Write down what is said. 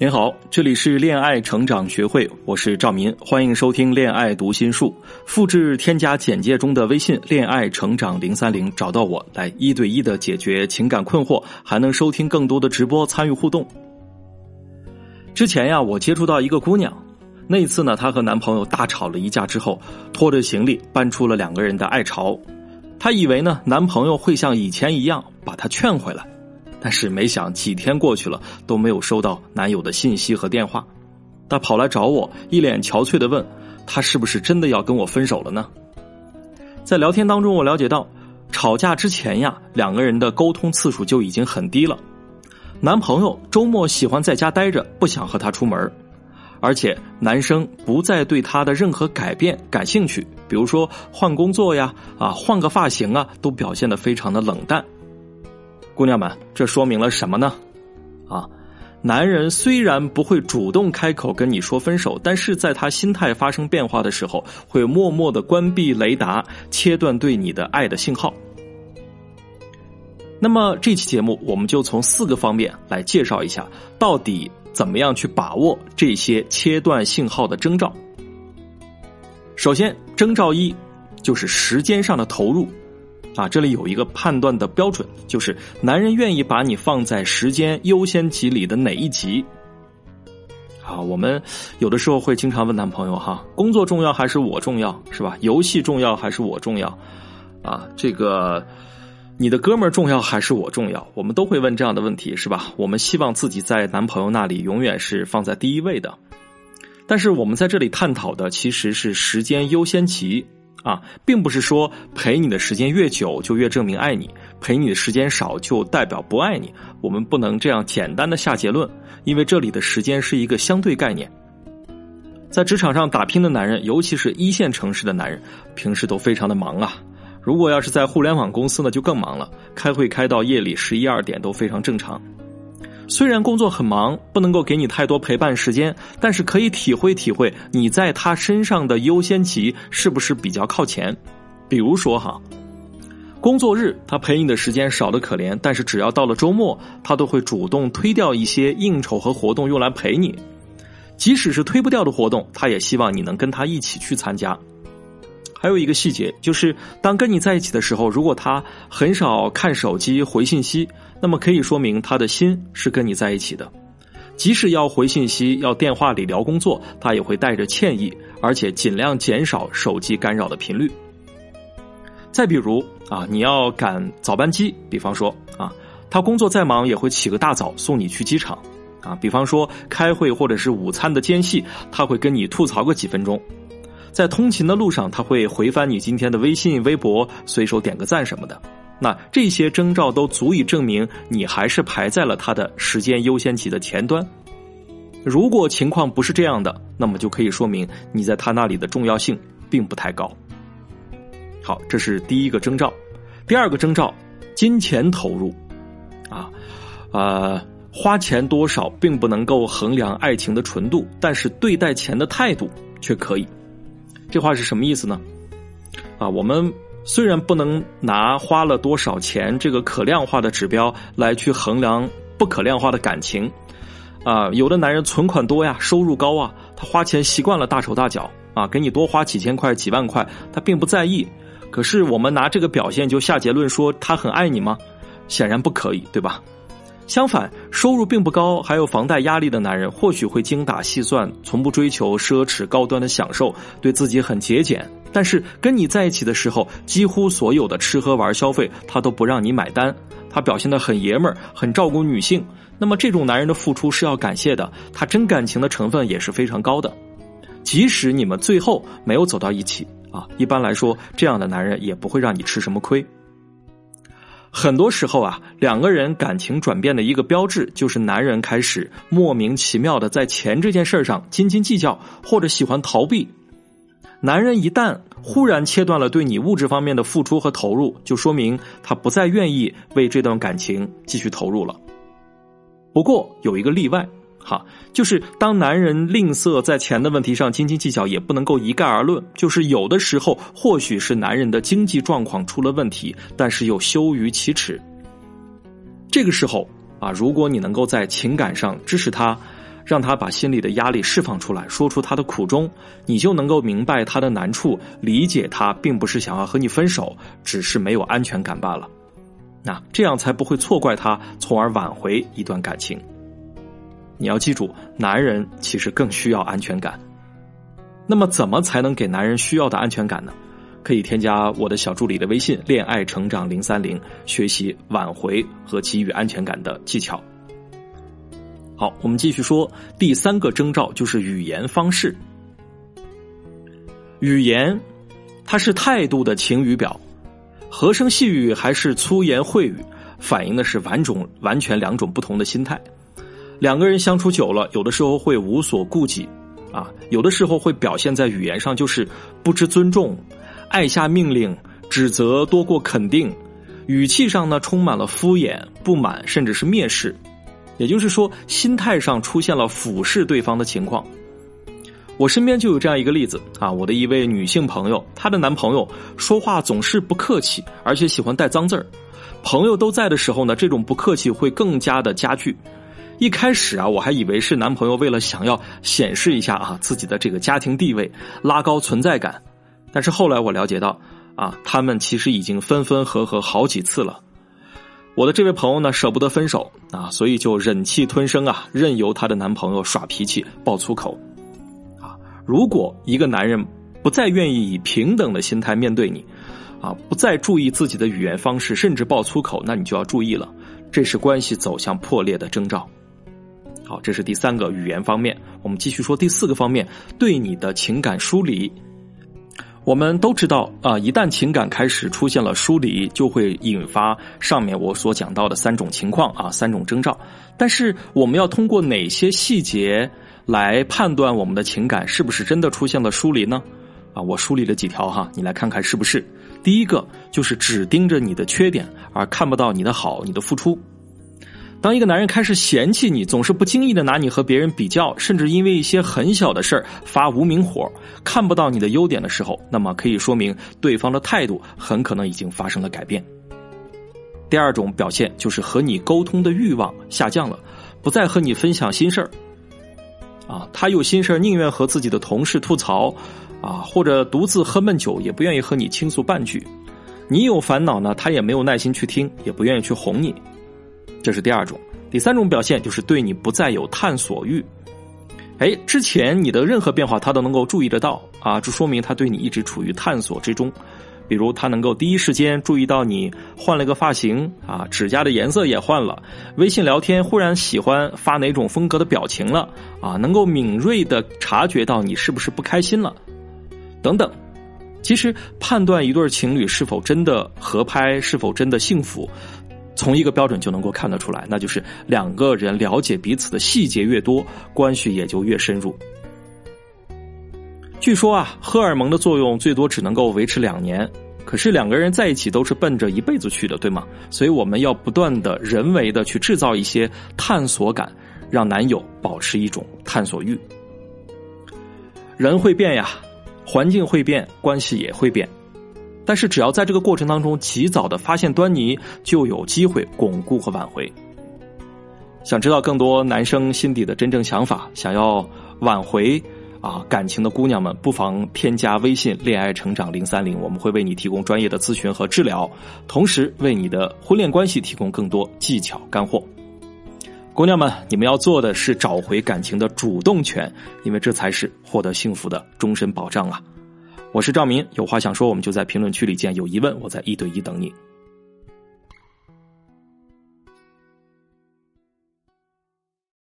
您好，这里是恋爱成长学会，我是赵民，欢迎收听恋爱读心术。复制添加简介中的微信“恋爱成长零三零”，找到我来一对一的解决情感困惑，还能收听更多的直播，参与互动。之前呀，我接触到一个姑娘，那次呢，她和男朋友大吵了一架之后，拖着行李搬出了两个人的爱巢。她以为呢，男朋友会像以前一样把她劝回来。但是没想几天过去了都没有收到男友的信息和电话，他跑来找我，一脸憔悴的问：“他是不是真的要跟我分手了呢？”在聊天当中，我了解到，吵架之前呀，两个人的沟通次数就已经很低了。男朋友周末喜欢在家待着，不想和她出门，而且男生不再对她的任何改变感兴趣，比如说换工作呀、啊换个发型啊，都表现得非常的冷淡。姑娘们，这说明了什么呢？啊，男人虽然不会主动开口跟你说分手，但是在他心态发生变化的时候，会默默的关闭雷达，切断对你的爱的信号。那么这期节目，我们就从四个方面来介绍一下，到底怎么样去把握这些切断信号的征兆。首先，征兆一就是时间上的投入。啊，这里有一个判断的标准，就是男人愿意把你放在时间优先级里的哪一级。啊，我们有的时候会经常问男朋友哈，工作重要还是我重要，是吧？游戏重要还是我重要？啊，这个你的哥们儿重要还是我重要？我们都会问这样的问题，是吧？我们希望自己在男朋友那里永远是放在第一位的，但是我们在这里探讨的其实是时间优先级。啊，并不是说陪你的时间越久就越证明爱你，陪你的时间少就代表不爱你。我们不能这样简单的下结论，因为这里的时间是一个相对概念。在职场上打拼的男人，尤其是一线城市的男人，平时都非常的忙啊。如果要是在互联网公司呢，就更忙了，开会开到夜里十一二点都非常正常。虽然工作很忙，不能够给你太多陪伴时间，但是可以体会体会你在他身上的优先级是不是比较靠前。比如说哈，工作日他陪你的时间少得可怜，但是只要到了周末，他都会主动推掉一些应酬和活动用来陪你。即使是推不掉的活动，他也希望你能跟他一起去参加。还有一个细节，就是当跟你在一起的时候，如果他很少看手机回信息，那么可以说明他的心是跟你在一起的。即使要回信息、要电话里聊工作，他也会带着歉意，而且尽量减少手机干扰的频率。再比如啊，你要赶早班机，比方说啊，他工作再忙也会起个大早送你去机场啊。比方说开会或者是午餐的间隙，他会跟你吐槽个几分钟。在通勤的路上，他会回翻你今天的微信、微博，随手点个赞什么的。那这些征兆都足以证明你还是排在了他的时间优先级的前端。如果情况不是这样的，那么就可以说明你在他那里的重要性并不太高。好，这是第一个征兆。第二个征兆，金钱投入，啊，呃，花钱多少并不能够衡量爱情的纯度，但是对待钱的态度却可以。这话是什么意思呢？啊，我们虽然不能拿花了多少钱这个可量化的指标来去衡量不可量化的感情，啊，有的男人存款多呀，收入高啊，他花钱习惯了大手大脚啊，给你多花几千块、几万块，他并不在意。可是我们拿这个表现就下结论说他很爱你吗？显然不可以，对吧？相反，收入并不高，还有房贷压力的男人，或许会精打细算，从不追求奢侈高端的享受，对自己很节俭。但是跟你在一起的时候，几乎所有的吃喝玩消费，他都不让你买单。他表现的很爷们儿，很照顾女性。那么这种男人的付出是要感谢的，他真感情的成分也是非常高的。即使你们最后没有走到一起啊，一般来说，这样的男人也不会让你吃什么亏。很多时候啊，两个人感情转变的一个标志，就是男人开始莫名其妙的在钱这件事上斤斤计较，或者喜欢逃避。男人一旦忽然切断了对你物质方面的付出和投入，就说明他不再愿意为这段感情继续投入了。不过有一个例外。哈，就是当男人吝啬在钱的问题上斤斤计较，也不能够一概而论。就是有的时候，或许是男人的经济状况出了问题，但是又羞于启齿。这个时候，啊，如果你能够在情感上支持他，让他把心里的压力释放出来，说出他的苦衷，你就能够明白他的难处，理解他，并不是想要和你分手，只是没有安全感罢了。那这样才不会错怪他，从而挽回一段感情。你要记住，男人其实更需要安全感。那么，怎么才能给男人需要的安全感呢？可以添加我的小助理的微信“恋爱成长零三零”，学习挽回和给予安全感的技巧。好，我们继续说第三个征兆，就是语言方式。语言，它是态度的晴雨表。和声细语还是粗言秽语，反映的是完种完全两种不同的心态。两个人相处久了，有的时候会无所顾忌，啊，有的时候会表现在语言上，就是不知尊重、爱下命令、指责多过肯定，语气上呢充满了敷衍、不满，甚至是蔑视。也就是说，心态上出现了俯视对方的情况。我身边就有这样一个例子啊，我的一位女性朋友，她的男朋友说话总是不客气，而且喜欢带脏字儿。朋友都在的时候呢，这种不客气会更加的加剧。一开始啊，我还以为是男朋友为了想要显示一下啊自己的这个家庭地位，拉高存在感。但是后来我了解到啊，他们其实已经分分合合好几次了。我的这位朋友呢，舍不得分手啊，所以就忍气吞声啊，任由她的男朋友耍脾气、爆粗口。啊如果一个男人不再愿意以平等的心态面对你，啊，不再注意自己的语言方式，甚至爆粗口，那你就要注意了，这是关系走向破裂的征兆。好，这是第三个语言方面。我们继续说第四个方面，对你的情感疏离。我们都知道啊，一旦情感开始出现了疏离，就会引发上面我所讲到的三种情况啊，三种征兆。但是我们要通过哪些细节？来判断我们的情感是不是真的出现了疏离呢？啊，我梳理了几条哈，你来看看是不是？第一个就是只盯着你的缺点，而看不到你的好、你的付出。当一个男人开始嫌弃你，总是不经意的拿你和别人比较，甚至因为一些很小的事儿发无名火，看不到你的优点的时候，那么可以说明对方的态度很可能已经发生了改变。第二种表现就是和你沟通的欲望下降了，不再和你分享心事儿。啊，他有心事宁愿和自己的同事吐槽，啊，或者独自喝闷酒，也不愿意和你倾诉半句。你有烦恼呢，他也没有耐心去听，也不愿意去哄你。这是第二种。第三种表现就是对你不再有探索欲。哎，之前你的任何变化，他都能够注意得到啊，这说明他对你一直处于探索之中。比如他能够第一时间注意到你换了个发型啊，指甲的颜色也换了，微信聊天忽然喜欢发哪种风格的表情了啊，能够敏锐的察觉到你是不是不开心了，等等。其实判断一对情侣是否真的合拍，是否真的幸福，从一个标准就能够看得出来，那就是两个人了解彼此的细节越多，关系也就越深入。据说啊，荷尔蒙的作用最多只能够维持两年，可是两个人在一起都是奔着一辈子去的，对吗？所以我们要不断的人为的去制造一些探索感，让男友保持一种探索欲。人会变呀，环境会变，关系也会变，但是只要在这个过程当中及早的发现端倪，就有机会巩固和挽回。想知道更多男生心底的真正想法，想要挽回。啊，感情的姑娘们不妨添加微信“恋爱成长零三零”，我们会为你提供专业的咨询和治疗，同时为你的婚恋关系提供更多技巧干货。姑娘们，你们要做的是找回感情的主动权，因为这才是获得幸福的终身保障啊！我是赵明，有话想说，我们就在评论区里见。有疑问，我在一对一等你。